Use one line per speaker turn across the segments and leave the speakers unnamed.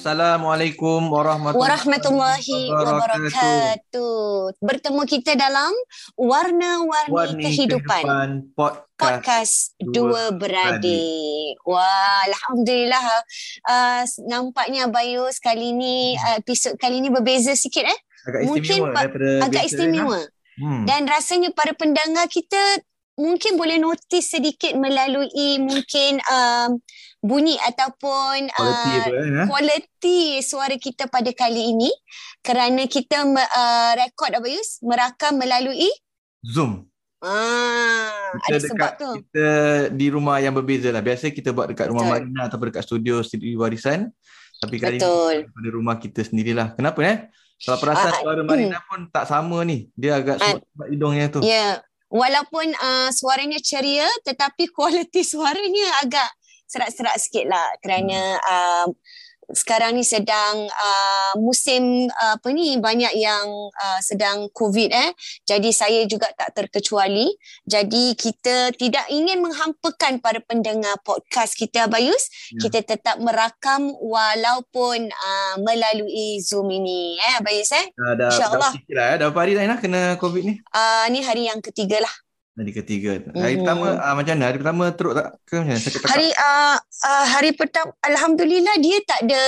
Assalamualaikum warahmatullahi,
warahmatullahi wabarakatuh. Bertemu kita dalam Warna-Warni Warni Kehidupan, Kehidupan podcast, podcast Dua Beradik. Wah, Alhamdulillah. Uh, nampaknya Bayus kali ini, uh, episod kali ini berbeza sikit eh.
Agak istimewa
mungkin agak istimewa. Hmm. Dan rasanya para pendengar kita mungkin boleh notice sedikit melalui mungkin... Uh, bunyi ataupun kualiti uh, eh? suara kita pada kali ini kerana kita uh, rekod apa Yus merakam melalui
Zoom.
Ah,
kita ada sebab tu. Kita di rumah yang berbeza lah. Biasa kita buat dekat Betul. rumah Marina atau dekat studio studio warisan. Tapi kali Betul. ini pada rumah kita sendirilah. Kenapa eh? Kalau perasan uh, suara Marina hmm. pun tak sama ni. Dia agak uh, sebab hidungnya tu.
Ya. Yeah. Walaupun uh, suaranya ceria tetapi kualiti suaranya agak serak-serak sikit lah kerana uh, sekarang ni sedang uh, musim uh, apa ni banyak yang uh, sedang covid eh. Jadi saya juga tak terkecuali. Jadi kita tidak ingin menghampakan para pendengar podcast kita Abayus. Ya. kita tetap merakam walaupun uh, melalui zoom ini eh Abayus eh.
Dah, insyaallah. dah, dah, eh. dah berapa hari dah kena covid ni?
Uh, ni hari yang ketiga lah
Hari ketiga. Hari mm. pertama uh, macam mana? Hari pertama teruk tak ke macam mana? Sakit
hari uh, uh, hari pertama alhamdulillah dia tak ada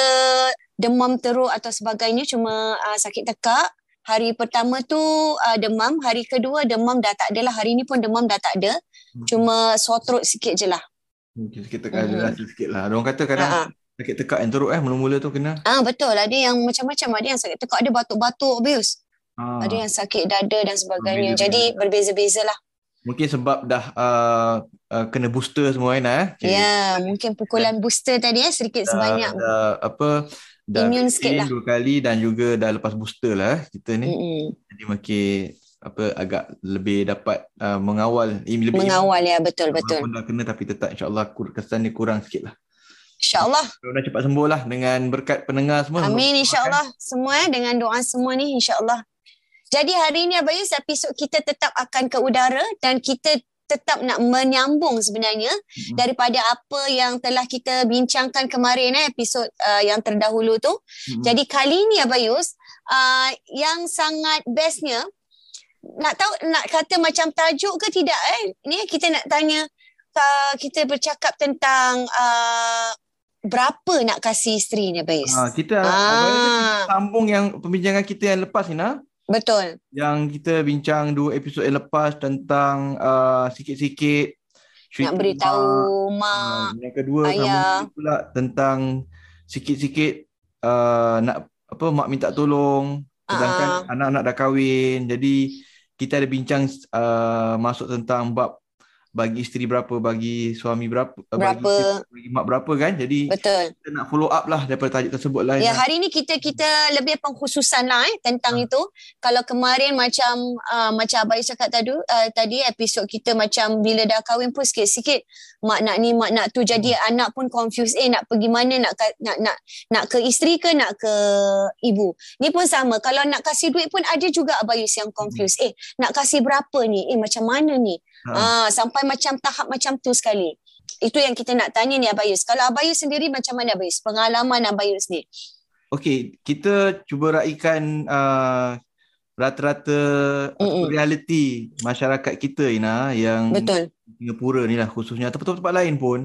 demam teruk atau sebagainya cuma uh, sakit tekak. Hari pertama tu uh, demam, hari kedua demam dah tak ada lah. Hari ni pun demam dah tak ada. Hmm. Cuma sore throat sikit je lah.
Mungkin sikit tekak hmm. je sikit lah. Orang kata kadang uh-huh. sakit tekak yang teruk eh mula-mula tu kena.
Ah betul. Ada yang macam-macam. Ada yang sakit tekak, ada batuk-batuk abuse. Ah. Ada yang sakit dada dan sebagainya. Berbeza-beza. Jadi berbeza-beza lah.
Mungkin sebab dah uh, uh, kena booster semua kan eh.
Ya, yeah, mungkin pukulan yeah. booster tadi eh sedikit dah, sebanyak.
Dah apa dah immune sikit lah. dua kali dan juga dah lepas booster lah eh, kita ni. Mm-hmm. Jadi makin apa agak lebih dapat uh, mengawal lebih
mengawal ya betul betul.
Walaupun dah kena tapi tetap insya-Allah kesan ni kurang sikit lah.
InsyaAllah.
Mudah cepat sembuh lah dengan berkat pendengar semua.
Amin insyaAllah. Semua eh, dengan doa semua ni insyaAllah. Jadi hari ini Abayus episod kita tetap akan ke udara dan kita tetap nak menyambung sebenarnya hmm. daripada apa yang telah kita bincangkan kemarin eh episod uh, yang terdahulu tu. Hmm. Jadi kali ini Abayus uh, yang sangat bestnya nak tahu nak kata macam tajuk ke tidak eh ni kita nak tanya uh, kita bercakap tentang uh, berapa nak kasih isteri ni Abayus.
Ha, kita ah. sambung yang pembincangan kita yang lepas ni nak.
Betul.
Yang kita bincang dua episod yang lepas tentang uh, sikit-sikit
nak beritahu mak,
mak yang kedua ayah. pula tentang sikit-sikit uh, nak apa mak minta tolong sedangkan uh. anak-anak dah kahwin. Jadi kita ada bincang uh, masuk tentang bab bagi isteri berapa, bagi suami berapa,
Berapa.
bagi, bagi mak berapa kan. Jadi
Betul.
kita nak follow up lah daripada tajuk tersebut lah.
Ya,
Ina.
hari ni kita kita lebih pengkhususan lah eh tentang
Ha.
itu. Kalau kemarin macam uh, macam Abai cakap tadi uh, tadi episod kita macam bila dah kahwin pun sikit-sikit mak nak ni mak nak tu jadi
Hmm.
anak pun confused eh nak pergi mana nak ka- nak nak nak ke isteri ke nak ke ibu. Ni pun sama kalau nak kasih duit pun ada juga Abayus yang confused. Eh nak kasih berapa ni? Eh macam mana ni?
Ha.
Ah sampai macam tahap macam tu sekali. Itu yang kita nak tanya ni Abayus. Kalau Abayus sendiri macam mana Abayus? Pengalaman Abayus ni.
Okey, kita cuba raikan uh, rata-rata
Mm-mm.
realiti masyarakat kita Ina yang
Betul.
Singapura ni lah khususnya atau tempat-tempat lain pun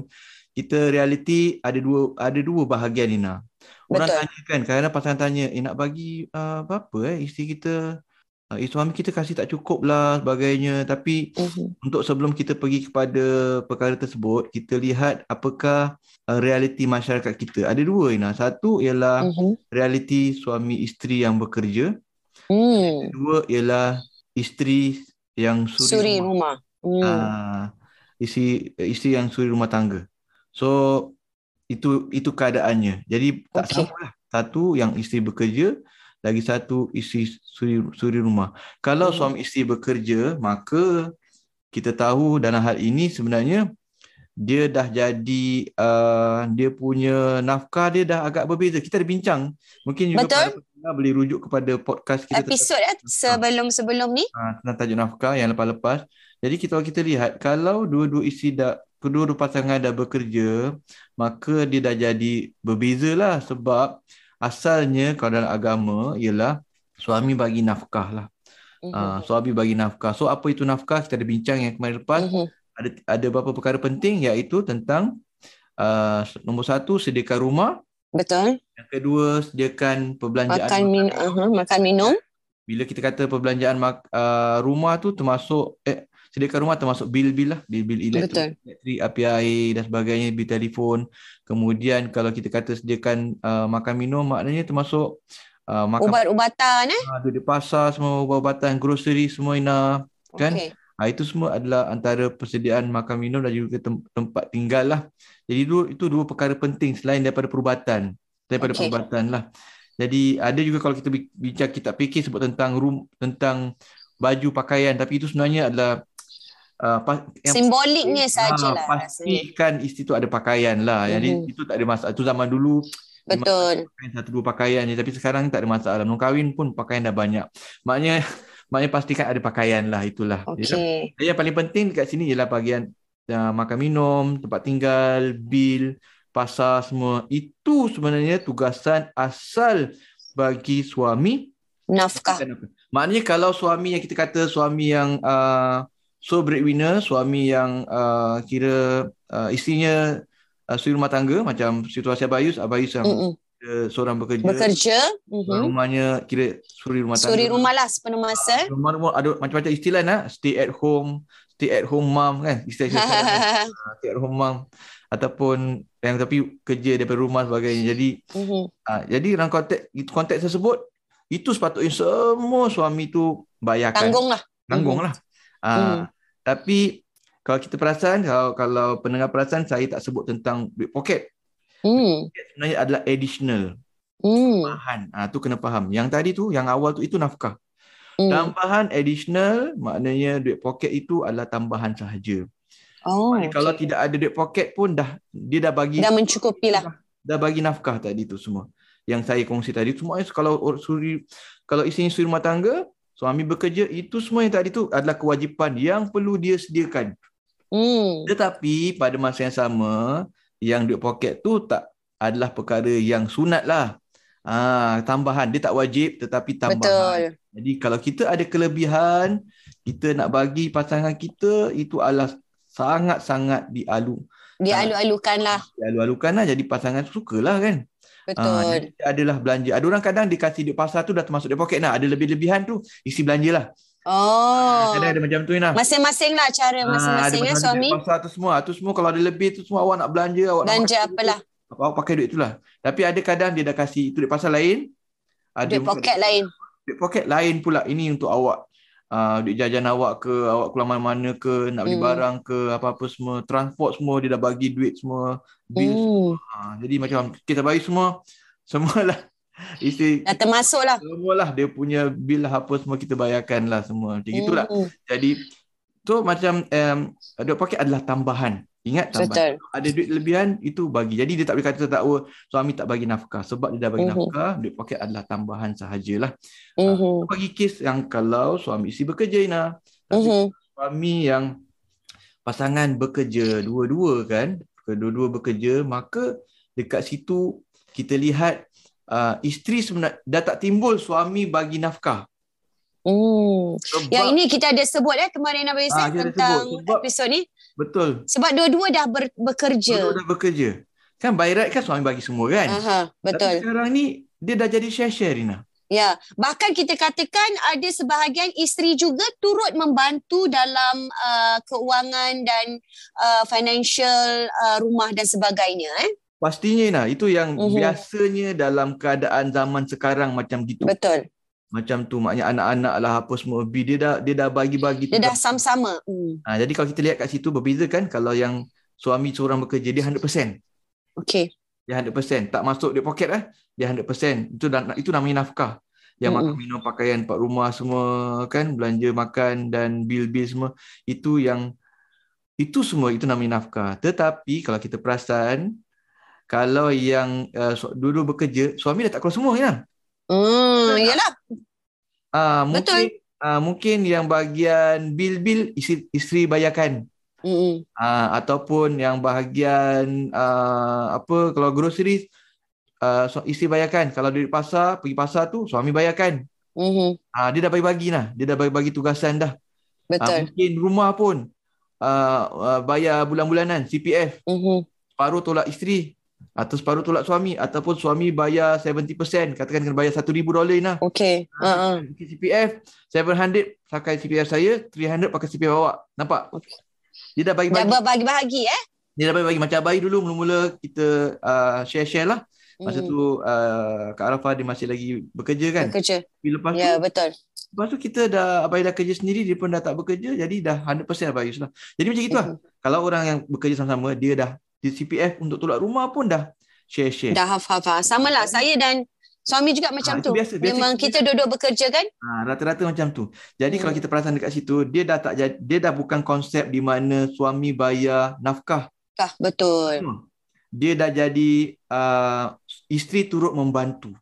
kita realiti ada dua ada dua bahagian Ina. Orang
Betul.
tanya kan kadang-kadang pasangan tanya eh nak bagi uh, berapa eh isteri kita eh, suami kita kasih tak cukup lah sebagainya tapi
Mhm.
untuk sebelum kita pergi kepada perkara tersebut kita lihat apakah uh, realiti masyarakat kita. Ada dua Ina. Satu ialah
Mhm.
realiti suami isteri yang bekerja.
Hmm.
Kedua ialah isteri yang suri,
Suri
rumah.
rumah. Hmm.
Ah, isteri isteri yang suri rumah tangga. So itu itu keadaannya. Jadi tak
Okey.
sama lah. Satu yang isteri bekerja, lagi satu isteri suri suri rumah. Kalau
Hmm.
suami isteri bekerja, maka kita tahu dalam hal ini sebenarnya dia dah jadi uh, dia punya nafkah dia dah agak berbeza. Kita ada bincang. Mungkin juga
Betul.
para pendengar boleh rujuk kepada podcast kita
Episod eh sebelum-sebelum ni.
Ha, tentang tajuk nafkah yang lepas-lepas. Jadi kita kita lihat kalau dua-dua isteri dah kedua-dua pasangan dah bekerja, maka dia dah jadi berbeza lah sebab asalnya kalau dalam agama ialah suami bagi nafkah lah.
Mhm.
Ha, suami bagi nafkah. So apa itu nafkah? Kita ada bincang yang kemarin lepas.
Mhm.
Ada ada beberapa perkara penting iaitu tentang uh, nombor satu sediakan rumah,
Betul.
yang kedua sediakan perbelanjaan
Makan min
makanan.
uh makan minum.
bila kita kata perbelanjaan mak, uh, rumah tu termasuk eh sediakan rumah termasuk bil-bil lah bil-bil elektrik, elektrik api air dan sebagainya bil telefon kemudian kalau kita kata sediakan uh, makan minum maknanya termasuk uh, makan
Ubat-ubatan eh.
uh, di pasar semua ubat-ubatan grocery semua Ina Kan?
Okey.
Ha, itu semua adalah antara persediaan makan minum dan juga tem- tempat tinggal lah. Jadi dua, itu dua perkara penting selain daripada perubatan. Daripada
Okey.
perubatan lah. Jadi ada juga kalau kita bi- bincang kita fikir sebut tentang room tentang baju pakaian tapi itu sebenarnya adalah uh,
Simboliknya sajalah
Ah,
rasanya.
pastikan isteri tu ada pakaian lah. Jadi
Mhm.
itu tak ada masalah. Itu zaman dulu
Betul.
pakaian satu dua pakaian je tapi sekarang tak ada masalah. Belum kahwin pun pakaian dah banyak. Maknanya maknanya pastikan ada pakaian lah itulah. Ya.
Okey.
Jadi Yang paling penting dekat sini ialah bahagian uh, makan minum, tempat tinggal, bil, pasar semua. Itu sebenarnya tugasan asal bagi suami.
Nafkah.
Maknanya kalau suami yang kita kata suami yang uh, so breadwinner, suami yang uh, kira uh, isterinya uh, suri rumah tangga macam situasi Abayus, Abayus yang
Mm-mm.
uh, seorang bekerja,
Bekerja.
tuan
Mhm.
rumahnya kira suri rumah tangga.
Suri rumah lah sepenuh masa.
Rumah rumah ada macam-macam istilah nak stay at home, stay at home mom kan istilah-istilah Ah, stay at home mom ataupun yang tapi kerja daripada rumah sebagainya. Jadi
Mhm.
uh, jadi dalam konteks konteks tersebut itu sepatutnya semua suami tu bayarkan
Tanggung lah.
tanggung lah. Uh,
Mhm.
Tapi kalau kita perasan kalau kalau pendengar perasan saya tak sebut tentang duit poket.
Hmm.
Sebenarnya adalah additional
Hmm.
tambahan. Ah tu kena faham. Yang tadi tu yang awal tu itu nafkah.
Hmm.
Tambahan additional maknanya duit poket itu adalah tambahan sahaja.
Oh.
Maknanya kalau tidak ada duit poket pun dah dia dah bagi
Dah mencukupi lah.
dah bagi nafkah tadi tu semua. Yang saya kongsi tadi semua kalau suri kalau isteri suri rumah tangga, suami bekerja itu semua yang tadi tu adalah kewajipan yang perlu dia sediakan.
Hmm.
Tetapi pada masa yang sama yang duit poket tu tak adalah perkara yang sunat lah. Ah, tambahan dia tak wajib tetapi tambahan.
Betul.
Jadi kalau kita ada kelebihan, kita nak bagi pasangan kita itu adalah sangat-sangat dialu
Dia
Ah.
alu-alukan lah.
dialu-alukan lah jadi pasangan sukalah kan. Ah,
Betul.
jadi adalah belanja. Ada orang kadang dikasih duit pasar tu dah termasuk duit poket nah. Ada lebih-lebihan tu isi belanja lah.
Oh.
Kadang ada macam tu nah.
Masing-masing lah cara
Ah,
masing-masing ya
macam
suami.
Pasar tu semua. Tu semua kalau ada lebih tu semua awak nak belanja, awak nak
Belanja
tu,
apalah.
Awak pakai duit tu lah. Tapi ada kadang dia dah kasih itu duit pasar lain. Ada
Duit poket lain.
Duit poket lain pula. Ini untuk awak. Uh, duit jajan awak ke, awak keluar mana-mana ke, nak beli
Hmm.
barang ke, apa-apa semua, transport semua dia dah bagi duit semua, bil semua. Uh, jadi macam kita bagi semua, semualah isteri
Dah termasuk lah.
semualah dia punya bil lah apa semua kita bayarkan lah semua. Macam itulah.
Hmm.
Jadi tu macam um, duit poket adalah tambahan. Ingat tambahan.
Betul.
Ada duit lebihan itu bagi. Jadi dia tak boleh kata tak oh, suami tak bagi nafkah sebab dia dah bagi
Mhm.
nafkah, duit poket adalah tambahan sahajalah.
Mhm.
Bagi kes yang kalau suami isteri bekerja Ina. Tapi
Mhm.
suami yang pasangan bekerja dua-dua kan, kedua-dua bekerja, maka dekat situ kita lihat uh, isteri sebenarnya dah tak timbul suami bagi nafkah.
Hmm.
Sebab,
Yang ini kita ada sebut eh kemarin Abang Yusuf
ada
tentang
sebut. Sebab-
episod ni.
Betul.
Sebab dua-dua dah ber, bekerja.
Dua-dua dah bekerja. Kan by right kan suami bagi semua kan?
Aha,
Tapi
betul.
sekarang ni dia dah jadi share-share Rina.
Ya, bahkan kita katakan ada sebahagian isteri juga turut membantu dalam uh, keuangan dan uh, financial uh, rumah dan sebagainya eh.
Pastinya Ina, itu yang
Mhm.
biasanya dalam keadaan zaman sekarang macam gitu.
Betul.
Macam tu maknanya anak-anak lah apa semua bi dia dah dia dah bagi-bagi
Dia dah sama-sama. Hmm.
Ha, jadi kalau kita lihat kat situ berbeza kan kalau yang suami seorang bekerja dia 100%.
Okey.
Dia 100%. Tak masuk dia poket eh. Dia 100%. Itu dah, itu namanya nafkah. Yang
Mm-mm.
makan minum pakaian pak rumah semua kan belanja makan dan bil-bil semua itu yang itu semua itu namanya nafkah. Tetapi kalau kita perasan kalau yang uh, su- dulu bekerja suami dah tak keluar semua ya.
Hmm, yalah.
Ah
Betul.
mungkin ah mungkin yang bahagian bil-bil isteri, isteri bayarkan.
Hmm.
Ah ataupun yang bahagian ah, apa kalau groceries ah, su- isteri bayarkan. Kalau di pasar, pergi pasar tu suami bayarkan.
Hmm.
Ah dia dah bagi-bagi lah. Dia dah bagi-bagi tugasan dah. Ah,
Betul.
mungkin rumah pun ah, ah, bayar bulan-bulanan CPF.
Hmm.
Separuh tolak isteri atau separuh tolak suami ataupun suami bayar 70%, katakan kena bayar 1000 dolar Ina.
Okey. Ha ah.
Pakai CPF 700 pakai CPF saya 300 pakai CPF awak nampak
Okey.
dia dah
Dah
bagi-bagi
eh.
dia dah bagi-bagi macam bayi dulu mula-mula kita uh, share-share lah masa
Hmm.
tu uh, Kak Arafah dia masih lagi bekerja kan
Bekerja.
Tapi lepas tu
Ya, betul.
lepas tu kita dah Abai dah kerja sendiri dia pun dah tak bekerja jadi dah 100% Abai lah jadi macam itulah
Mhm.
kalau orang yang bekerja sama-sama dia dah di CPF untuk tolak rumah pun dah share-share
Dah hafal-hafal. Sama lah saya dan suami juga macam
itu
tu.
biasa, biasa.
Memang kita dua-dua bekerja kan?
Ha, rata-rata macam tu. Jadi
Hmm.
kalau kita perasan dekat situ, dia dah tak dia dah bukan konsep di mana suami bayar nafkah.
Kah, betul.
Dia dah jadi uh, isteri turut membantu.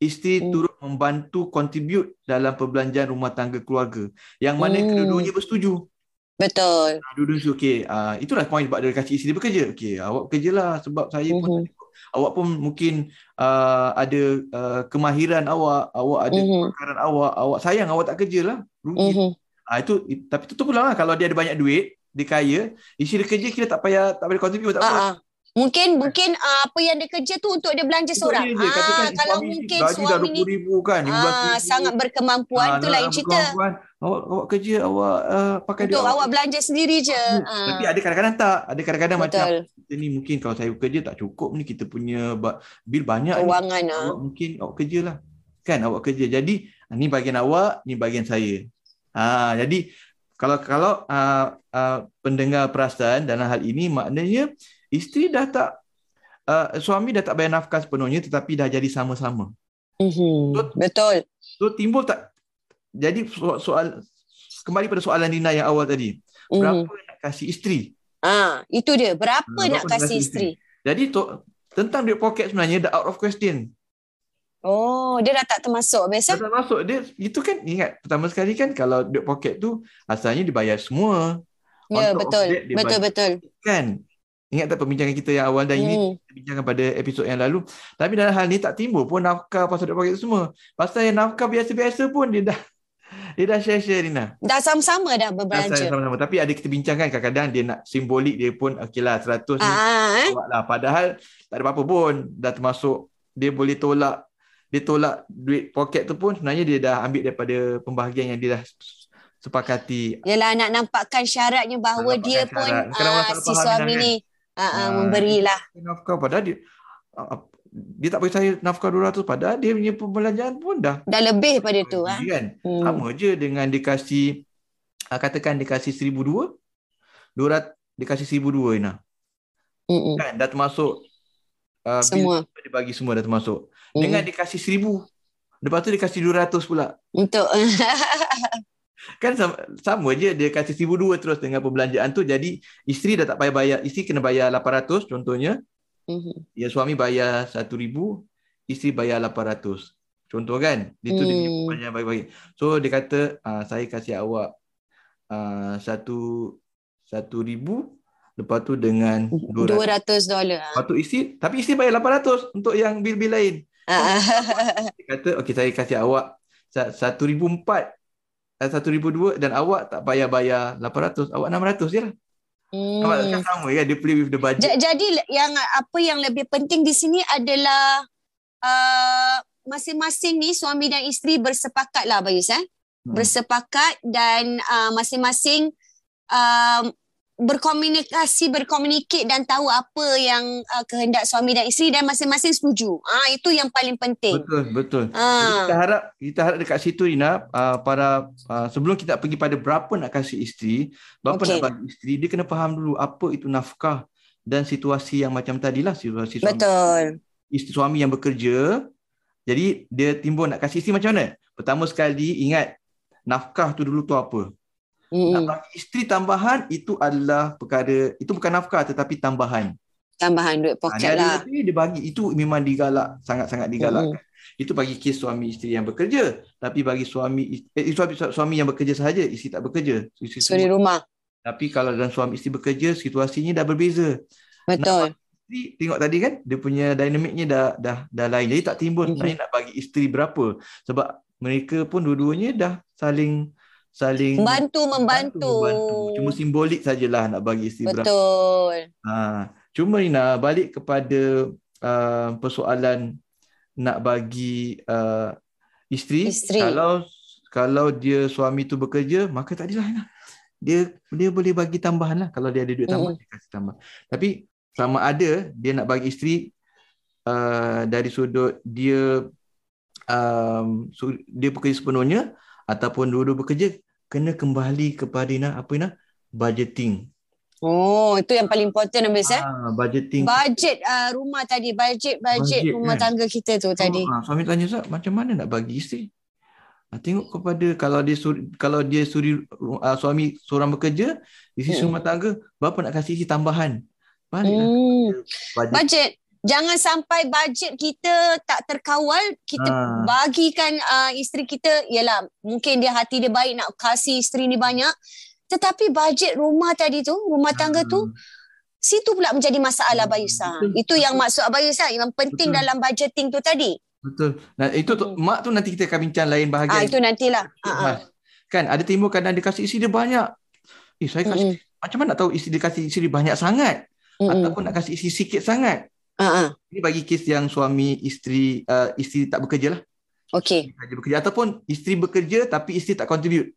Isteri
Hmm.
turut membantu contribute dalam perbelanjaan rumah tangga keluarga. Yang mana
Hmm.
kedua-duanya bersetuju.
Betul.
Ha, dua-duanya setuju. Okey, uh, itulah poin sebab dia kasih isteri dia bekerja. Okey, awak bekerjalah sebab saya pun
Mhm.
awak pun mungkin uh, ada uh, kemahiran awak, awak ada
Mhm.
kepakaran awak, awak sayang awak tak kerjalah. Rugi
Mhm.
Ah itu tapi tu tu pula lah kalau dia ada banyak duit, dia kaya, isteri dia kerja kita tak payah tak payah contribute tak apa.
Ah, ah. Mungkin mungkin ah, apa yang dia kerja tu untuk dia belanja
Untuk
seorang.
dia
Ah, kalau
suami
mungkin suami ni
20,000 kan, 15,000.
ah, sangat berkemampuan
Ah,
tu lain cerita.
Awak awak kerja awak uh, pakai
Untuk
duit
awak belanja sendiri je. Ah,
Tapi ada kadang-kadang tak, ada kadang-kadang macam
betul.
kita ni mungkin kalau saya bekerja tak cukup ni kita punya bil banyak ni.
Kewangan ah.
Awak mungkin awak kerjalah. Kan awak kerja. Jadi ah, ni bahagian awak, ni bahagian saya. Ha, jadi kalau kalau uh, uh, pendengar perasan dalam hal ini maknanya isteri dah tak uh, suami dah tak bayar nafkah sepenuhnya tetapi dah jadi sama-sama.
Mhm. Betul.
So timbul tak jadi soal, soal kembali pada soalan Nina yang awal tadi.
Mhm.
Berapa nak kasih isteri?
Ah, itu dia. Berapa nak
berapa nak
kasih
kasih
isteri?
Jadi to, tentang duit poket sebenarnya dah out of question.
Oh, dia dah tak termasuk biasa.
Dah tak masuk dia itu kan ingat pertama sekali kan kalau duit poket tu asalnya dibayar semua.
Ya,
of
betul.
that,
Betul betul.
Kan? Ingat tak perbincangan kita yang awal dan ini
Hmm.
kita bincangkan pada episod yang lalu. Tapi dalam hal ni tak timbul pun nafkah pasal duit poket tu semua. Pasal yang nafkah biasa-biasa pun dia dah dia dah share-share Rina.
Dah sama-sama dah
Dah
berbelanja.
sama-sama. Tapi ada kita bincangkan kadang-kadang dia nak simbolik dia pun okeylah 100 ni
Ah, eh?
awak lah. Padahal tak ada apa-apa pun. Dah termasuk dia boleh tolak dia tolak duit poket tu pun sebenarnya dia dah ambil daripada pembahagian yang dia dah sepakati.
Yalah nak nampakkan syaratnya bahawa
Nak
dia
nampakkan
pun
syarat. Kadang orang
ah, si suami
kan?
ni ah, Ah, memberilah.
Nafkah padahal dia ah, dia tak bagi saya nafkah 200 padahal dia punya pembelanjaan pun dah
Dah lebih pada tu ah.
kan.
Hmm.
Sama je dengan dikasih ah, katakan dikasih 1002 200 dikasih 1002 Ina.
Mm-mm.
Kan dah termasuk uh,
Semua.
bil dia bagi semua dah termasuk.
Mm.
Dengan dikasih 1000 lepas tu dikasih 200 pula.
Untuk
Kan sama, sama je dia kasih 1002 terus dengan perbelanjaan tu. Jadi isteri dah tak payah bayar. Isteri kena bayar 800 contohnya.
Mhm.
ya suami bayar 1000 isteri bayar 800 contoh kan? Itu dia punya
Hmm.
bagi-bagi. So dia kata ah, saya kasih awak ah, satu satu ribu lepas tu dengan 200
200 dolar.
lepas tu isteri tapi isteri bayar 800 untuk yang bil-bil lain.
Ah,
dia kata okey saya kasih awak sa- 1004 eh, 1002 dan awak tak payah bayar 800 awak 600 je lah?
Hmm.
kan sama kan dia play with the budget
Ja- Jadi yang apa yang lebih penting di sini adalah uh, masing-masing ni suami dan isteri bersepakat lah Bayus eh.
Hmm.
Bersepakat dan uh, masing-masing uh, berkomunikasi, berkomunikasi dan tahu apa yang uh, kehendak suami dan isteri dan masing-masing setuju. Ah itu yang paling penting.
betul betul Jadi kita harap kita harap dekat situ Rina uh, para uh, sebelum kita pergi pada berapa nak kasih isteri berapa
Okey.
nak bagi isteri dia kena faham dulu apa itu nafkah dan situasi yang macam tadilah situasi suami
Betul.
isteri suami yang bekerja jadi dia timbul nak kasih isteri macam mana pertama sekali ingat nafkah tu dulu tu apa nak
Mm-mm.
bagi isteri tambahan itu adalah perkara itu bukan nafkah tetapi tambahan
Tambahan duit
Ha,
poket
dia
lah.
lebih dia bagi itu memang digalak sangat-sangat digalakkan. Itu bagi kes suami isteri yang bekerja, tapi bagi suami eh, suami, suami yang bekerja sahaja, isteri tak bekerja. Isteri
Suri
semua.
rumah.
Tapi kalau dalam suami isteri bekerja, situasinya dah berbeza.
Betul.
Isteri tengok tadi kan, dia punya dinamiknya dah dah dah lain. Jadi tak timbul
Mhm.
sebenarnya nak bagi isteri berapa sebab mereka pun dua-duanya dah saling saling
Membantu, membantu.
membantu. Cuma simbolik sajalah nak bagi berapa.
Betul.
Ha, cuma Rina balik kepada uh, persoalan nak bagi uh, isteri,
Isteri.
kalau kalau dia suami tu bekerja maka tak adalah Rina. Dia dia boleh bagi tambahan lah kalau dia ada duit tambah dia kasih tambah. Tapi sama ada dia nak bagi isteri uh, dari sudut dia um, su- dia bekerja sepenuhnya ataupun dua-dua bekerja kena kembali kepada Ina apa Ina budgeting.
Oh, itu yang paling important Abis eh.
Ah, budgeting.
Bajet uh, rumah tadi, bajet bajet
Bajet,
rumah
kan?
tangga kita tu tadi.
Oh, ah, suami tanya Ustaz, macam mana nak bagi isteri? Ah, tengok kepada kalau dia suri, kalau dia suri uh, suami seorang bekerja, isteri
Hmm.
rumah tangga, berapa nak kasih isteri tambahan?
Hmm.
budget.
Bajet. Jangan sampai bajet kita tak terkawal, kita
Ah.
bagikan uh, isteri kita, yalah mungkin dia hati dia baik nak kasih isteri ni banyak, tetapi bajet rumah tadi tu, rumah tangga tu, situ pula menjadi masalah Bayusa.
Ah. Betul.
Itu yang maksud Abayusa, yang penting
Betul.
dalam budgeting tu tadi.
Betul. Nah, itu tu, mak tu nanti kita akan bincang lain bahagian.
Ah itu nantilah. Ah, ah.
Kan ada timbul kadang dia kasih isteri dia banyak. Eh saya kasih
Mm-mm.
macam mana nak tahu isteri dia kasih isteri banyak sangat
Mm-mm.
ataupun nak kasih isteri sikit sangat.
Ah.
Ini bagi kes yang suami isteri uh, isteri tak bekerja lah.
Okey.
Saja bekerja ataupun isteri bekerja tapi isteri tak contribute.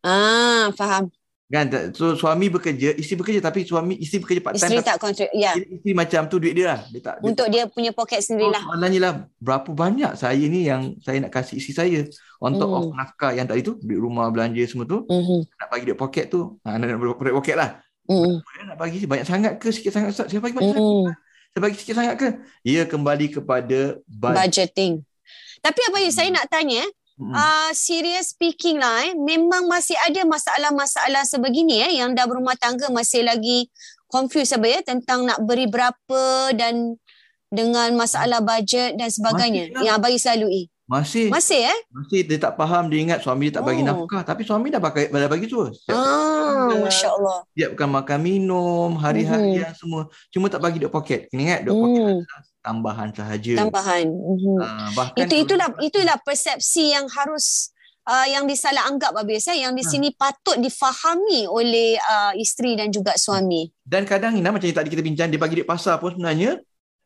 Ah, faham.
Kan so suami bekerja, isteri bekerja tapi suami isteri bekerja part time
Isteri tak kontribut. Ya.
isteri macam tu duit dia lah. Dia tak dia
Untuk
tak,
dia punya poket sendirilah.
Soalannya lah berapa banyak saya ni yang saya nak kasih isteri saya on top of
Hmm.
nafkah yang tadi tu duit rumah belanja semua tu
Mhm.
nak bagi duit poket tu ha, nak, nak duit poket lah
Mhm.
Saya nak bagi banyak sangat ke sikit sangat Ustaz? Saya bagi banyak sangat. Saya bagi sikit sangat ke? Ia kembali kepada budget.
Budgeting. Tapi apa yang saya nak tanya,
Hmm.
uh, serious speaking lah eh, memang masih ada masalah-masalah sebegini eh yang dah berumah tangga masih lagi confused apa ya tentang nak beri berapa dan dengan masalah budget dan sebagainya
Masih lah.
yang abai selalu
Masih
Masih eh?
masih dia tak faham dia ingat suami dia tak bagi
Oh.
nafkah tapi suami dah bagi dah bagi tu. Siap,
Ah. Masya Allah.
siapkan makan minum hari-harian semua. Cuma tak bagi duit poket. Kena ingat duit poket
Hmm,
tambahan sahaja.
tambahan. Mhm.
Ah, bahkan
Itu itulah itulah persepsi yang harus uh, yang disalah anggap habis eh yang di
Ha.
sini patut difahami oleh uh, isteri dan juga suami.
Dan kadang Ina macam yang tadi kita bincang dia bagi duit pasar pun sebenarnya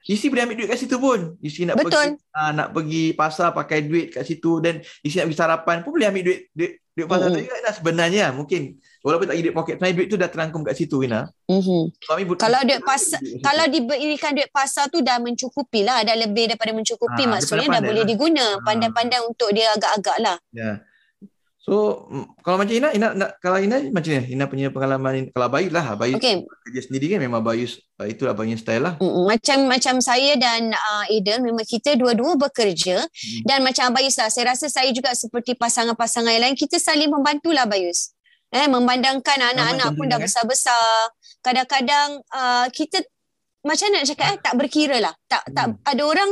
Isteri boleh ambil duit kat situ pun. Isteri nak
Betul.
pergi uh, nak pergi pasar pakai duit kat situ dan isteri nak pergi sarapan pun boleh ambil duit duit Duit pasar tu juga Ina sebenarnya mungkin walaupun tak ada duit poket sebenarnya duit tu dah terangkum kat situ Ina.
Mhm.
Suami but-
Kalau duit pasar, kalau diberikan duit pasar tu dah mencukupi lah. Dah lebih daripada mencukupi.
Dia
Maksudnya dah boleh
lah.
diguna.
Ah.
Pandai-pandai untuk dia agak-agak lah.
Ya. So kalau macam Ina, Ina nak, kalau Ina macam ni, Ina punya pengalaman kalau Abayus lah, Abayus
Okay.
kerja sendiri kan memang Abayus uh, itulah Abayus style lah.
Mm-mm. Macam macam saya dan uh, Aiden memang kita dua-dua bekerja
Hmm.
dan macam Abayus lah saya rasa saya juga seperti pasangan-pasangan yang lain kita saling membantulah Abayus. Eh memandangkan anak-anak pun dah
eh.
besar-besar. Kadang-kadang uh, kita macam mana nak cakap eh tak berkira lah. Tak tak
Hmm.
ada orang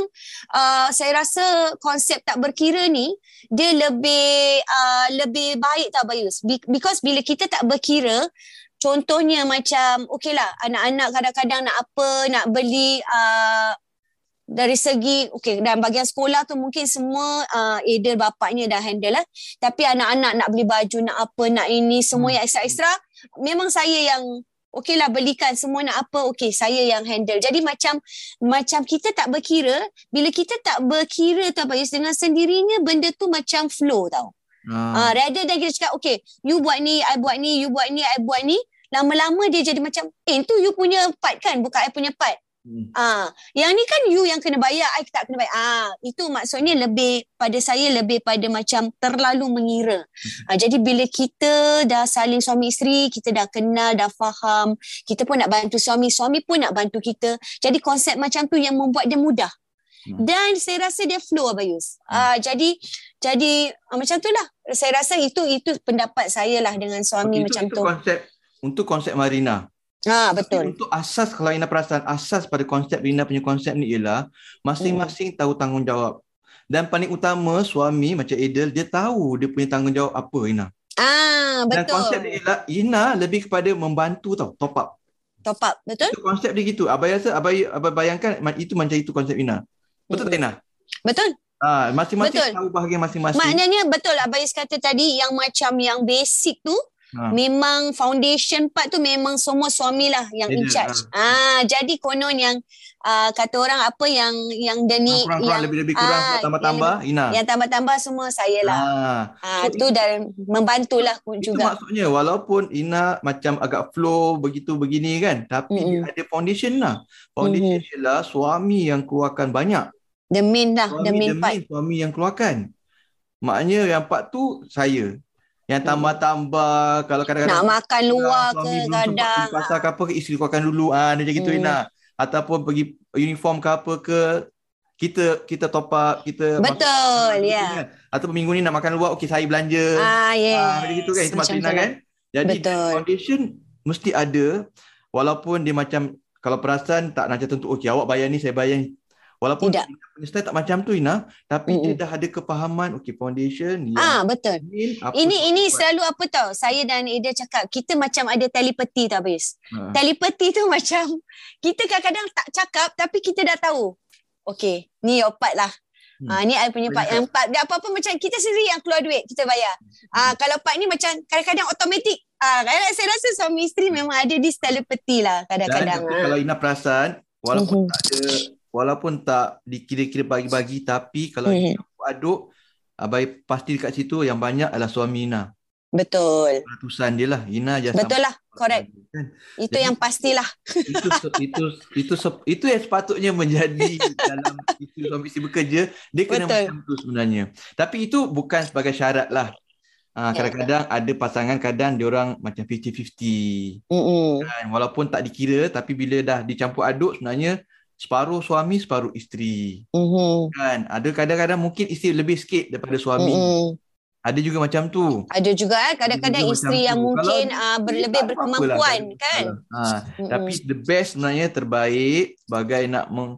uh, saya rasa konsep tak berkira ni dia lebih uh, lebih baik tau Abayus. Be- because bila kita tak berkira contohnya macam okey lah anak-anak kadang-kadang nak apa nak beli uh, dari segi okey dalam bahagian sekolah tu mungkin semua uh, Adel bapaknya dah handle lah tapi anak-anak nak beli baju nak apa nak ini semua
Hmm.
yang extra-extra memang saya yang okey lah belikan semua nak apa okey saya yang handle jadi macam macam kita tak berkira bila kita tak berkira tu Abayus dengan sendirinya benda tu macam flow tau Ah,
Ha.
rather than kita cakap, okay, you buat ni, I buat ni, you buat ni, I buat ni. Lama-lama dia jadi macam, eh, itu you punya part kan, bukan I punya part.
Hmm.
Ah, yang ni kan you yang kena bayar, I tak kena bayar. Ah, itu maksudnya lebih pada saya lebih pada macam terlalu mengira. Ah, jadi bila kita dah saling suami isteri, kita dah kenal, dah faham, kita pun nak bantu suami, suami pun nak bantu kita. Jadi konsep macam tu yang membuat dia mudah.
Hmm.
Dan saya rasa dia flow Abayus. Ah, jadi jadi ah, macam tu lah. Saya rasa itu itu pendapat saya lah dengan suami
Okey,
macam
itu,
tu.
Itu konsep untuk konsep Marina.
Ah,
Tapi
betul.
Untuk asas kalau Ina perasan asas pada konsep Rina punya konsep ni ialah masing-masing tahu tanggungjawab. Dan paling utama suami macam Adel dia tahu dia punya tanggungjawab apa Ina.
Ah,
Dan
betul.
konsep dia ialah Ina lebih kepada membantu tau top up.
Top up, betul?
Itu konsep dia gitu. Abai rasa abai, abai bayangkan itu macam itu konsep Ina. Betul tak Ina?
Betul.
Ah, masing-masing
Betul.
tahu bahagian masing-masing.
Maknanya betul Abayus kata tadi yang macam yang basic tu
Ha.
memang foundation part tu memang semua suami lah yang in
Dia,
charge. Ah, jadi konon yang ah, kata orang apa yang yang Dani
kurang-kurang
yang
lebih-lebih kurang
ah,
tambah-tambah Ina.
yang tambah-tambah semua saya lah.
Ah.
Ah,
So,
tu dan membantulah
Itu
juga.
maksudnya walaupun Ina macam agak flow begitu begini kan tapi dia ada foundation lah. Foundation ialah suami yang keluarkan banyak.
The main lah,
Suami
the main part.
suami yang keluarkan. Maknanya yang part tu saya. Yang tambah-tambah kalau kadang-kadang
Nak makan luar ke kadang.
pasar ke apa isteri keluarkan dulu ah dia macam gitu
Hmm.
Ina. Ataupun pergi uniform ke apa ke kita kita top up kita
Betul, ya.
kan. Ataupun minggu ni nak makan luar okey saya belanja.
Ah, yes.
Ah, macam gitu kan itu maksud Ina
tu
kan. Jadi
Betul.
foundation mesti ada walaupun dia macam kalau perasan tak macam tentu okey awak bayar ni saya bayar ni. Walaupun
Tidak.
Punya style tak macam tu Ina tapi dia
Mm-mm.
dah ada kepahaman okey foundation yang
Ah, betul. Ini ini
buat.
selalu apa tau? Saya dan Ida cakap kita macam ada telepati tau Abis.
Ha.
Telepati tu macam kita kadang-kadang tak cakap tapi kita dah tahu. Okay, ni your part lah.
Hmm.
Ah, ni I punya part. Yang part dia apa-apa macam kita sendiri yang keluar duit, kita bayar. Ah, kalau part ni macam kadang-kadang automatik. Ah, saya rasa suami isteri memang ada this telepati lah
Dan
kadang-kadang. Ah.
kalau Ina perasan walaupun
Mhm.
tak ada walaupun tak dikira-kira bagi-bagi tapi kalau campur aduk abai pasti dekat situ yang banyak adalah suami Ina.
Betul.
Ratusan dia lah. Ina je
Betul lah, correct.
Kan?
Itu
Jadi-
yang pastilah.
itu itu itu itu yang sepatutnya menjadi dalam isteri suami isteri bekerja dia kena
Betul.
macam tu sebenarnya tapi itu bukan sebagai syarat lah Ah,
Ya.
kadang-kadang ada pasangan kadang dia orang macam 50-50
Mm-mm.
kan walaupun tak dikira tapi bila dah dicampur aduk sebenarnya separuh suami separuh isteri
Mhm.
kan ada kadang-kadang mungkin isteri lebih sikit daripada suami
Mm-mm.
ada juga macam tu
Ada juga eh kadang-kadang
Ada juga
isteri yang
tu.
mungkin
Kalau
uh,
Jadi
berlebih
lah,
berkemampuan
ada
kan.
masalah. Ha,
Mm-mm.
Tapi the best sebenarnya terbaik sebagai nak meng,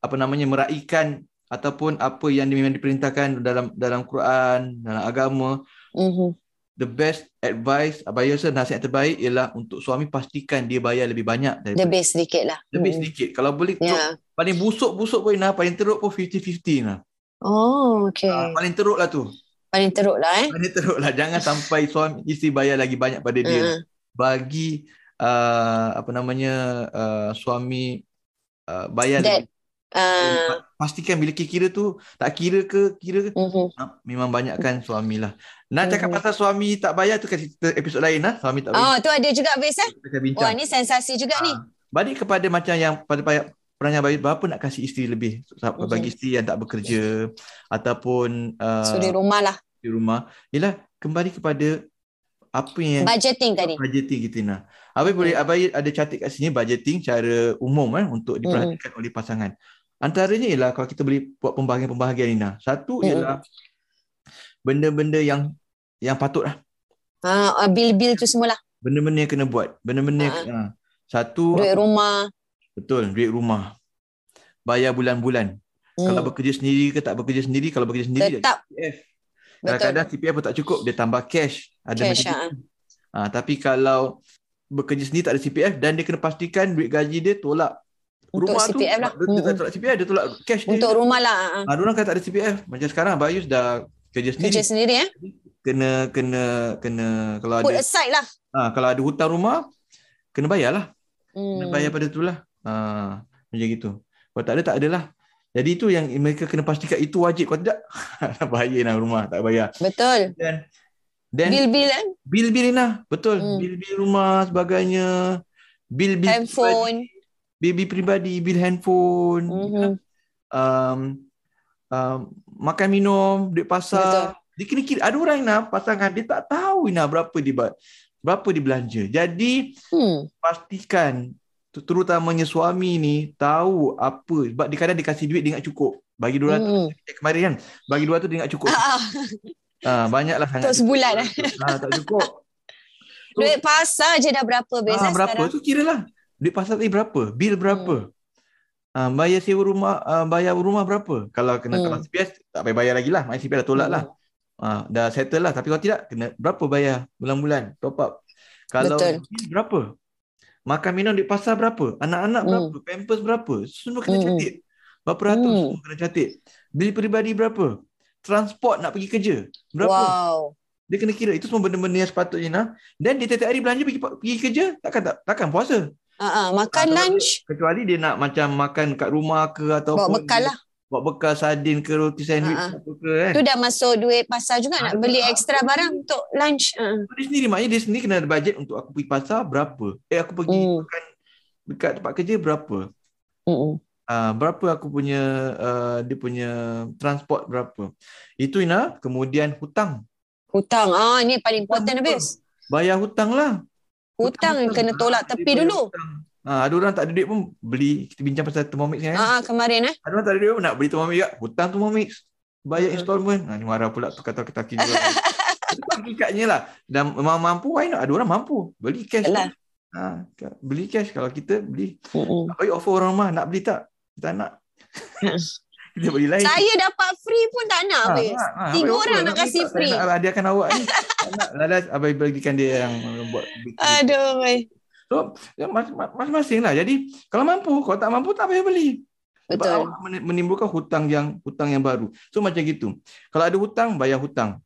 apa namanya meraihkan ataupun apa yang memang diperintahkan dalam dalam Quran, dalam agama,
Mhm.
The best advice abang rasa nasihat terbaik ialah untuk suami pastikan dia bayar lebih banyak daripada
Lebih sedikit lah.
lebih
Mm-mm.
sedikit. Kalau boleh
Ya.
paling busuk-busuk pun nah, paling teruk pun 50-50 nah.
Oh, okay.
Ha, paling teruk lah tu.
Paling teruk lah eh.
Paling teruk lah jangan sampai suami isteri bayar lagi banyak pada dia.
Uh,
Bagi uh, apa namanya uh, suami uh, bayar
That- Ah,
Pastikan bila kira tu tak kira ke kira ke
mhm.
ha, memang banyakkan suami lah. Nak cakap
Mhm.
pasal suami tak bayar tu kasi episod lain lah. Suami tak bayar.
Oh, tu ada juga base eh. Wah, ni sensasi juga ni.
Ah, Balik kepada macam yang pada payah perangai bayi berapa nak kasih isteri lebih
Mhm.
bagi isteri yang tak bekerja ataupun uh,
So di rumah lah.
di rumah ialah kembali kepada apa yang
Budgeting tadi.
budgeting kita nak. Abai boleh abai ada catat kat sini budgeting cara umum eh untuk diperhatikan oleh pasangan. Antaranya ialah kalau kita boleh buat pembahagian-pembahagian Nina. Satu
Mm-mm.
ialah benda-benda yang yang patut lah.
Ha, bil-bil tu semualah.
Benda-benda yang kena buat. Benda-benda
Ha.
kena, ha. Satu
Duit rumah.
betul duit rumah. Bayar bulan-bulan.
Hmm.
Kalau bekerja sendiri ke tak bekerja sendiri, kalau bekerja sendiri
Tetap.
CPF.
Betul.
Kadang-kadang CPF pun tak cukup, dia tambah cash. Ada
Cash, ah.
tu. Ha, tapi kalau bekerja sendiri tak ada CPF dan dia kena pastikan duit gaji dia tolak
Untuk
rumah
CPF
tu.
lah.
Dia, dia tak tolak CPF, dia tolak cash dia.
Untuk rumah lah. ha.
Ha, orang kan tak ada CPF. Macam sekarang Bayus dah kerja sendiri.
Kerja sendiri eh.
Kena kena kena kalau
Put
ada
aside lah.
ha, kalau ada hutang rumah kena bayarlah. Kena
Hmm.
bayar pada tu lah. Ha, macam gitu. Kalau tak ada tak adalah. Jadi itu yang mereka kena pastikan itu wajib. Kalau tidak bayar lah rumah tak bayar.
Betul.
Dan dan
Bil-bil kan.
bil-bil Ina, betul.
Hmm.
Bil-bil rumah sebagainya. Bil-bil
Handphone.
Bil-bil pribadi, bil handphone.
Mhm.
Um, um, makan minum, duit pasar. Dia kena kira. Ada orang Ina, pasangan dia tak tahu Ina berapa dia berapa dia belanja. Jadi
Hmm.
pastikan terutamanya suami ni tahu apa sebab dia kadang dia kasih duit dia ingat cukup. Bagi 200
Hmm.
kemarin kan. Bagi 200 dia ingat cukup.
Ah, ah.
Ah banyaklah sangat.
Untuk sebulan eh.
Ah tak cukup. So-
Duit pasar je dah berapa beza
Ah, berapa
sekarang.
tu kira lah. Duit pasar tadi berapa? Bil berapa? Ah, bayar sewa rumah, ah, bayar rumah berapa? Kalau kena
Hmm.
kalau CPS tak payah bayar lagi lah. Main CPS dah tolak lah. Ah, dah settle lah. Tapi kalau tidak, kena berapa bayar bulan-bulan? Top up. Kalau
Betul.
bil berapa? Makan minum di pasar berapa? Anak-anak
Hmm.
berapa? Pampers berapa? Semua kena
Hmm.
catat. Berapa ratus
Hmm.
semua kena catat. Bil peribadi berapa? Transport nak pergi kerja. Berapa?
Wow.
Dia kena kira. Itu semua benda-benda yang sepatutnya nak. Dan dia tiap-tiap hari belanja pergi, pergi kerja, takkan tak, takkan puasa.
Ah, makan
Ah,
lunch.
Kecuali dia nak macam makan kat rumah ke ataupun
Bawa bekal lah.
Bawa bekal sardin ke roti sandwich
Ah, ah.
apa ke kan.
Tu dah masuk duit pasar juga nak
Ah,
beli
ah,
ekstra barang untuk lunch. Ah.
Dia sendiri maknanya dia sendiri kena ada bajet untuk aku pergi pasar berapa. Eh aku pergi
Hmm.
makan dekat tempat kerja berapa.
Mm-mm.
Ah, berapa aku punya uh, dia punya transport berapa. Itu Ina, kemudian hutang.
Hutang. Ah, ni paling important habis.
Bayar hutang lah.
Hutang kena tolak
Ah,
tepi dulu.
hutang. Ah, ada orang tak ada duit pun beli kita bincang pasal Thermomix kan.
Ah, ah, kemarin eh.
Ada orang tak ada duit pun nak beli Thermomix juga. Hutang Thermomix. Bayar installment. Ha, ni marah pula tu kata kita. Itu hakikatnya lah. Dan memang mampu, why not? Ada orang mampu. Beli cash.
Yalah.
Ha, beli cash. Kalau kita beli.
Mm-mm.
Bagi offer orang rumah. Nak beli tak? Tak nak. kita beli lain.
Saya dapat free pun tak nak
Ha,
habis.
ha, ha,
Tiga orang nak
tak, saya
free.
Nak hadiahkan awak ni. tak nak. Lalas abang bagikan dia yang buat.
Aduh.
So, ya, mas- mas- masing-masing lah. Jadi, kalau mampu. Kalau tak mampu, tak payah beli. Sebab
Betul.
awak men- menimbulkan hutang yang hutang yang baru. So macam gitu. Kalau ada hutang, bayar hutang.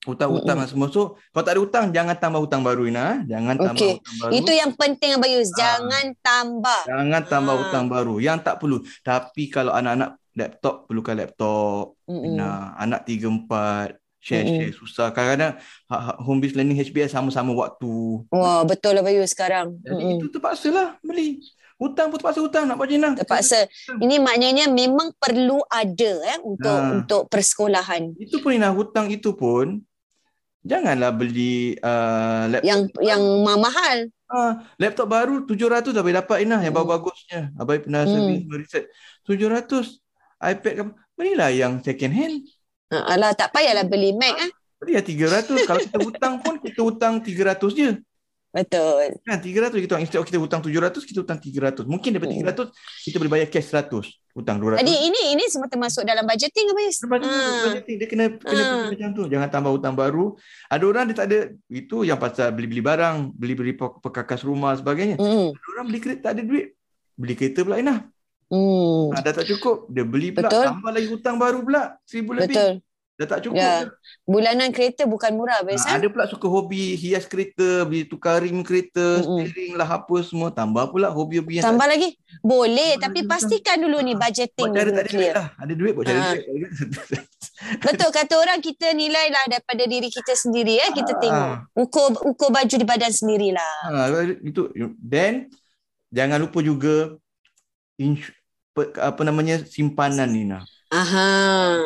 Hutang-hutang lah semua. So kalau tak ada hutang, jangan tambah hutang baru Ina. Jangan tambah
Okey.
hutang baru.
Itu yang penting Abayus. Jangan tambah.
Jangan tambah
Ah.
hutang baru. Yang tak perlu. Tapi kalau anak-anak laptop, perlukan laptop.
Mm-mm.
Ina. Anak 3-4. Share-share susah. Kadang-kadang ha- ha- home based learning HBS sama-sama waktu.
Wah, betul Abayus sekarang.
Jadi
Mm-mm.
itu terpaksa lah beli. Hutang pun terpaksa hutang nak buat Jina.
Terpaksa. Ini maknanya memang perlu ada eh untuk
Ah.
untuk persekolahan.
Itu pun Ina, hutang itu pun janganlah beli uh, laptop
Yang yang mahal.
Ah, laptop baru 700 dah boleh dapat Inah yang
Hmm.
bagus-bagusnya. Abai pernah
Hmm.
service research. 700 iPad ke apa? Belilah yang second hand.
Ha, alah tak payahlah beli Mac eh.
Beli yang 300. Kalau kita hutang pun kita hutang 300 je.
Betul.
Kan 300 kita instead of kita hutang 700 kita hutang 300. Mungkin daripada
Hmm.
300 kita boleh bayar cash 100. Hutang 200.
Jadi ini ini semua termasuk dalam budgeting Abayus.
Budgeting,
Ah.
budgeting. Dia kena kena
Ah.
fikir macam tu. Jangan tambah hutang baru. Ada orang dia tak ada itu yang pasal beli-beli barang, beli-beli pe- perkakas rumah sebagainya.
Hmm.
Ada orang beli kereta tak ada duit. Beli kereta pula Inah.
Hmm.
Ha, dah tak cukup. Dia beli pula.
Betul.
Tambah lagi hutang baru pula. Seribu lebih.
Betul.
Dah tak cukup.
Ya.
dah.
Bulanan kereta bukan murah
Ha,
biasa.
ada pula suka hobi hias kereta, beli tukar rim kereta,
Mm-mm.
steering lah apa semua. Tambah pula hobi-hobi yang
Tambah lagi. Boleh
Tambah
tapi pastikan dulu ni
buat
budgeting
cara
dulu
tak ada duit lah. Ada duit buat cara
Ha.
duit.
Betul kata orang kita nilai lah daripada diri kita sendiri eh kita
Ah.
tengok. Ukur ukur baju di badan sendirilah.
Ha, itu then jangan lupa juga apa namanya simpanan ni nah.
Aha.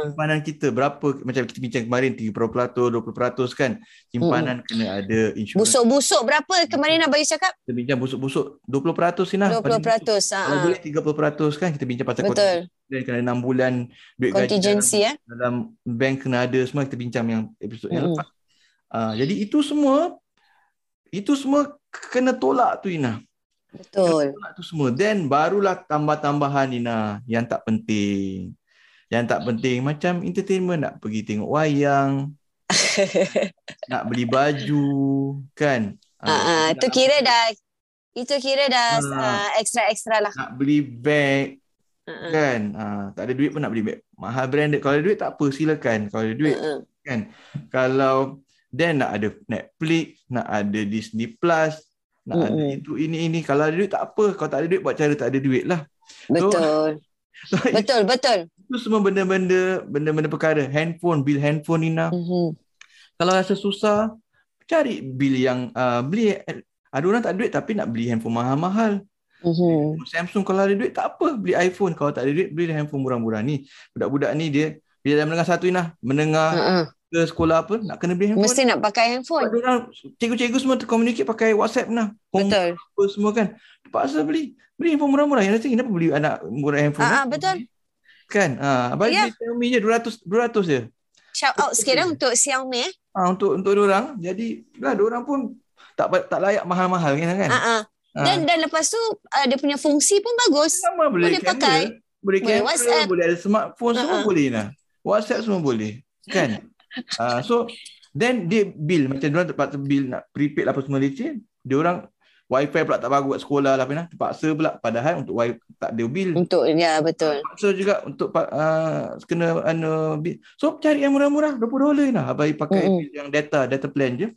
Simpanan kita berapa macam kita bincang kemarin 30% 20% kan. Simpanan kena ada insurans.
Busuk-busuk berapa kemarin Abang Yus cakap?
Kita bincang busuk-busuk 20% ni nah.
20%.
Kalau boleh 30% kan kita bincang pasal
Betul.
dan kena 6 bulan duit gaji
Contingency eh.
dalam, bank kena ada semua kita bincang yang episod yang lepas. Ah, jadi itu semua itu semua kena tolak tu Ina.
Betul.
Tolak tu semua. Then barulah tambah-tambahan Ina yang tak penting. Yang tak penting macam entertainment nak pergi tengok wayang, nak beli baju, kan?
Ah, ah,
nak-
tu kira dah itu kira dah
Ah.
ah, extra-extra lah.
nak beli beg,
Ah, ah.
kan? Ah, tak ada duit pun nak beli beg. Mahal branded. Kalau ada duit tak apa, silakan. Kalau ada duit
Ah, ah.
kalau then nak ada Netflix, nak ada Disney Plus, nak ada
Mm-mm.
itu ini ini. Kalau ada duit tak apa. Kalau tak ada duit buat cara tak ada duit lah.
Betul.
So, itu,
Betul, betul.
itu semua benda-benda benda-benda perkara. Handphone, bil handphone ni nak.
Mhm.
Kalau rasa susah, cari bil yang uh, beli ada orang tak ada duit tapi nak beli handphone mahal-mahal.
Mhm.
Samsung kalau ada duit tak apa, beli iPhone. Kalau tak ada duit beli handphone murah-murah ni. Budak-budak ni dia bila dah menengah satu ni lah, menengah
Ah, ah.
Ke sekolah apa nak kena beli handphone.
Mesti nak pakai handphone.
Orang cikgu-cikgu semua terkomunikasi pakai WhatsApp nah.
Betul.
apa semua kan. Terpaksa beli. Beli handphone murah-murah. Yang nanti kenapa beli anak murah handphone?
Ah, ah,
kan?
betul.
Kan? Ha, abang
Ya.
yeah. Xiaomi je 200 200 je.
Shout out sikit untuk Xiaomi eh.
Ha, untuk untuk orang. Jadi lah orang pun tak tak layak mahal-mahal kan kan.
Ah, ah.
Ha.
Dan dan lepas tu uh, dia punya fungsi pun bagus.
sama boleh,
boleh
kamera,
pakai.
Boleh
Boleh
kamera,
WhatsApp.
boleh ada smartphone semua
Ha-ha.
boleh lah. WhatsApp semua boleh. Kan? Ah, so then dia bill macam dia orang terpaksa bill nak prepaid apa semua leceh. Dia orang wifi pula tak bagus kat sekolah lah Fina. Terpaksa pula padahal untuk wifi tak ada bill.
Untuk ya betul.
Terpaksa juga untuk uh, kena anu bill. So cari yang murah-murah 20 dolar lah. Abai pakai bill yang data data plan je.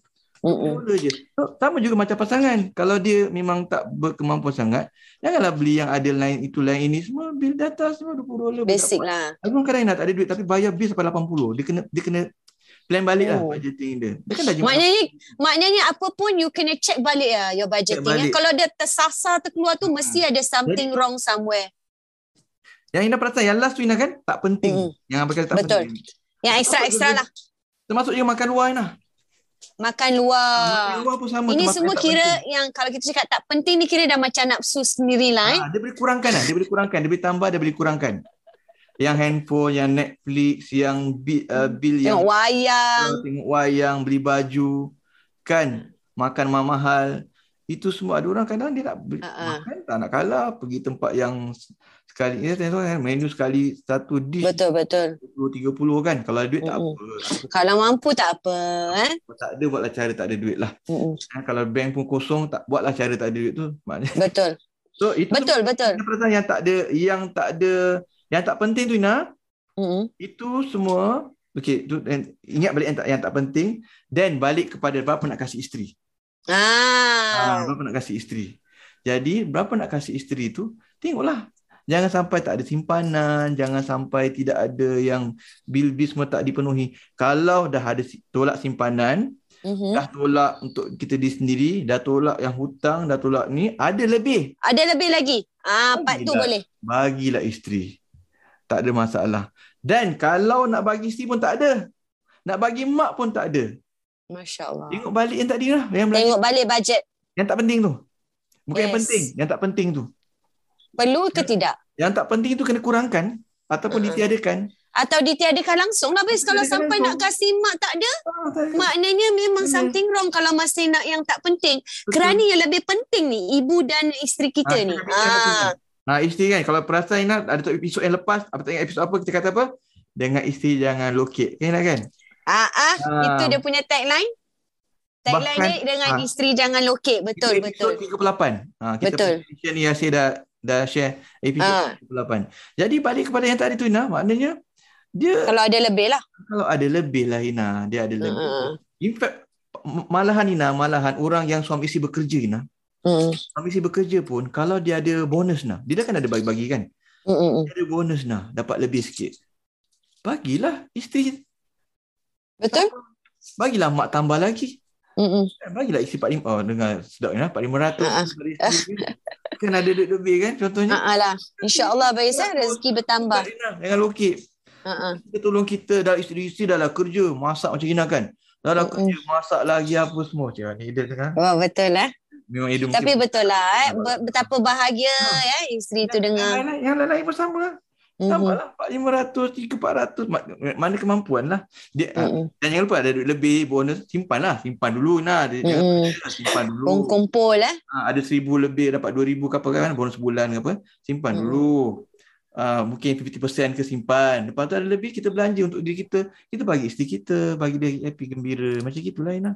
Dolar je. So, sama juga macam pasangan. Kalau dia memang tak berkemampuan sangat, janganlah beli yang ada lain itu lain ini semua bil data semua 20 dolar.
Basic lah.
Abang kadang nak tak ada duit tapi bayar bil sampai 80. Dia kena dia kena plan balik lah
Oh.
budgeting dia. Dia kan dah.
Maknanya maknanya apa pun you kena check balik ya your budgeting.
balik.
Kalau dia tersasar terkeluar tu mesti ada something wrong somewhere.
Yang Ina perasan yang last tu Ina kan tak penting.
Mm-mm.
Yang abang kata tak
Betul.
penting.
Yang extra-extra lah.
Termasuk juga makan luar Ina.
Makan luar.
Makan luar pun sama.
Ini semua
yang
kira
penting.
yang kalau kita cakap tak penting ni kira dah macam nafsu sendiri lah eh.
Ah, dia boleh kurangkan lah. Dia boleh kurangkan. Dia boleh tambah, dia boleh kurangkan. Yang handphone, yang Netflix, yang bil, uh, bil yang
Tengok wayang.
Kalau tengok wayang, beli baju, kan, makan mahal. Itu semua ada orang kadang dia nak beli,
Ha-ha.
makan tak nak kalah, pergi tempat yang sekali ya tengok kan menu sekali satu dish
Betul betul.
20 30 kan. Kalau ada duit tak
Mm-mm.
apa.
Kalau mampu tak apa eh.
Tak ada buatlah cara tak ada duit lah. Ha, kalau bank pun kosong tak buatlah cara tak ada duit tu. Maknanya
Betul.
so itu
Betul betul.
Yang tak ada yang tak ada yang tak penting tu Ina
Mm-mm.
itu semua okey tu ingat balik yang tak yang tak penting dan balik kepada berapa nak kasih isteri. Ah,
Ah.
berapa nak kasih isteri. Jadi berapa nak kasih isteri tu tengoklah. Jangan sampai tak ada simpanan, jangan sampai tidak ada yang bil-bil semua tak dipenuhi. Kalau dah ada tolak simpanan,
Mhm.
dah tolak untuk kita diri sendiri, dah tolak yang hutang, dah tolak ni, ada lebih.
Ada lebih lagi. Ah, part tu
Tidak.
boleh.
Bagilah isteri. Tak ada masalah. Dan kalau nak bagi isteri pun tak ada. Nak bagi mak pun tak ada.
Masya Allah.
Tengok balik yang tadi lah. Yang,
Tengok balik budget.
yang tak penting tu. Bukan yang
Yes.
penting. Yang tak penting tu.
Perlu ke
Ya.
tidak?
Yang tak penting tu kena kurangkan. Ataupun
Uh-uh.
ditiadakan.
Atau ditiadakan langsung lah. Habis kalau sampai nak
langsung.
kasih mak tak ada,
Ah, tak ada.
maknanya memang
Betul.
something wrong kalau masih nak yang tak penting.
Betul.
Kerana yang lebih penting ni, ibu dan isteri kita
Ah,
ni.
bincang
Ah,
nanti. Nah, isteri kan, kalau perasan Ina, ada episod yang lepas, apa tengok episod apa, kita kata apa? Dengan isteri jangan lokek. Kan, Ina, kan?
ah, ah,
Ah.
itu dia punya tagline. Tagline
Bahkan-
dia dengan
ah.
isteri jangan lokek. Betul,
Itu
betul.
episod 38. Ha, kita
Betul.
Share ni Yasir dah, dah share episod
Ah.
38. Jadi balik kepada yang tadi tu Ina, maknanya dia
Kalau ada lebih lah.
kalau ada lebih lah Ina, dia ada lebih.
Mm-mm.
In fact, malahan Ina, malahan orang yang suami isteri bekerja Ina,
Mm-mm.
suami isteri bekerja pun kalau dia ada bonus nah, dia kan ada bagi-bagi kan.
Mm-mm.
Dia ada bonus nah, dapat lebih sikit. Bagilah isteri,
Betul?
bagilah mak tambah lagi.
Mm-mm.
Eh, Bagilah isi 45 oh dengar sedap 4500
Ha, ha.
dari isteri kan. kan ada duit lebih kan contohnya
Ha lah. InsyaAllah Bayus eh, rezeki bertambah.
Jangan lokek
Ha
kita tolong kita dah isteri-isteri dah lah kerja masak macam Ina kan dah lah
Mm-mm.
kerja masak lagi apa semua macam ni dia tengah
Wah, betul lah.
Memang dia
Tapi
mungkin
betul lah eh. Be- betapa bahagia ya isteri tu
yang
dengar.
lain-lain, yang lain-lain pun sama lah
Mhm.
sama lah 4500 3 400 Ma- mana kemampuan lah dia
Mm-mm.
dan jangan lupa ada duit lebih bonus simpan lah simpan dulu nah dia, dia
Mm-mm.
kata, simpan dulu
Kong kumpul eh.
Ha, ada seribu lebih dapat dua ribu ke apa kan bonus bulan ke apa simpan
Hmm.
dulu uh, mungkin 50% ke simpan lepas tu ada lebih kita belanja untuk diri kita kita bagi isteri kita bagi dia happy gembira macam gitulah Ina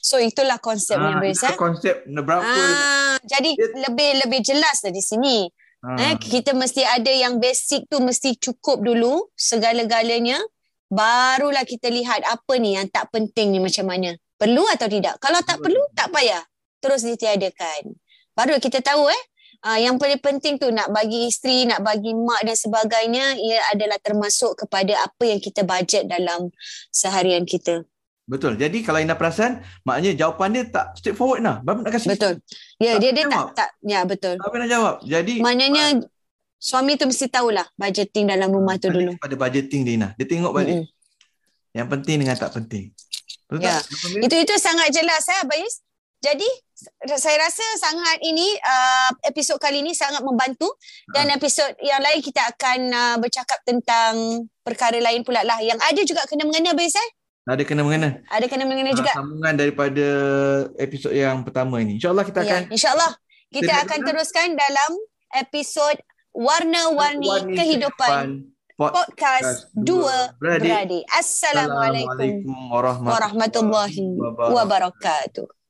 So itulah konsepnya
Ah, itu
eh.
konsep berapa
Ah, jadi lebih lebih jelas lah di sini.
ha.
Eh, kita mesti ada yang basic tu mesti cukup dulu segala-galanya. Barulah kita lihat apa ni yang tak penting ni macam mana. Perlu atau tidak? Kalau tak perlu, tak payah. Terus ditiadakan. Baru kita tahu eh. Uh, yang paling penting tu nak bagi isteri, nak bagi mak dan sebagainya, ia adalah termasuk kepada apa yang kita bajet dalam seharian kita.
Betul jadi kalau Ina perasan maknanya jawapan dia tak straightforward nah Bapak nak kasih
Betul. Ya,
Tak
dia dia tak
jawab.
tak ya betul.
apa nak jawab jadi
Maknanya suami tu mesti tahulah budgeting dalam rumah tu dulu.
pada budgeting dia Ina dia tengok balik
Mm-mm.
yang penting dengan tak penting betul
Ya.
tak Bapak Mir?
Itu itu sangat jelas ya Bayus. Jadi saya rasa sangat ini uh, episod kali ini sangat membantu dan episod yang lain kita akan uh, bercakap tentang perkara lain pula lah yang ada juga kena mengena Bayus eh.
Ada kena mengena
Ada kena mengena
Ah,
juga.
sambungan daripada episod yang pertama ini insyaallah kita akan
Ya, insyaallah kita akan teruskan dalam episod warna-warni
Warni
kehidupan podcast dua beradik. Assalamualaikum
Assalamualaikum warahmatullahi
warahmatullahi wabarakatuh.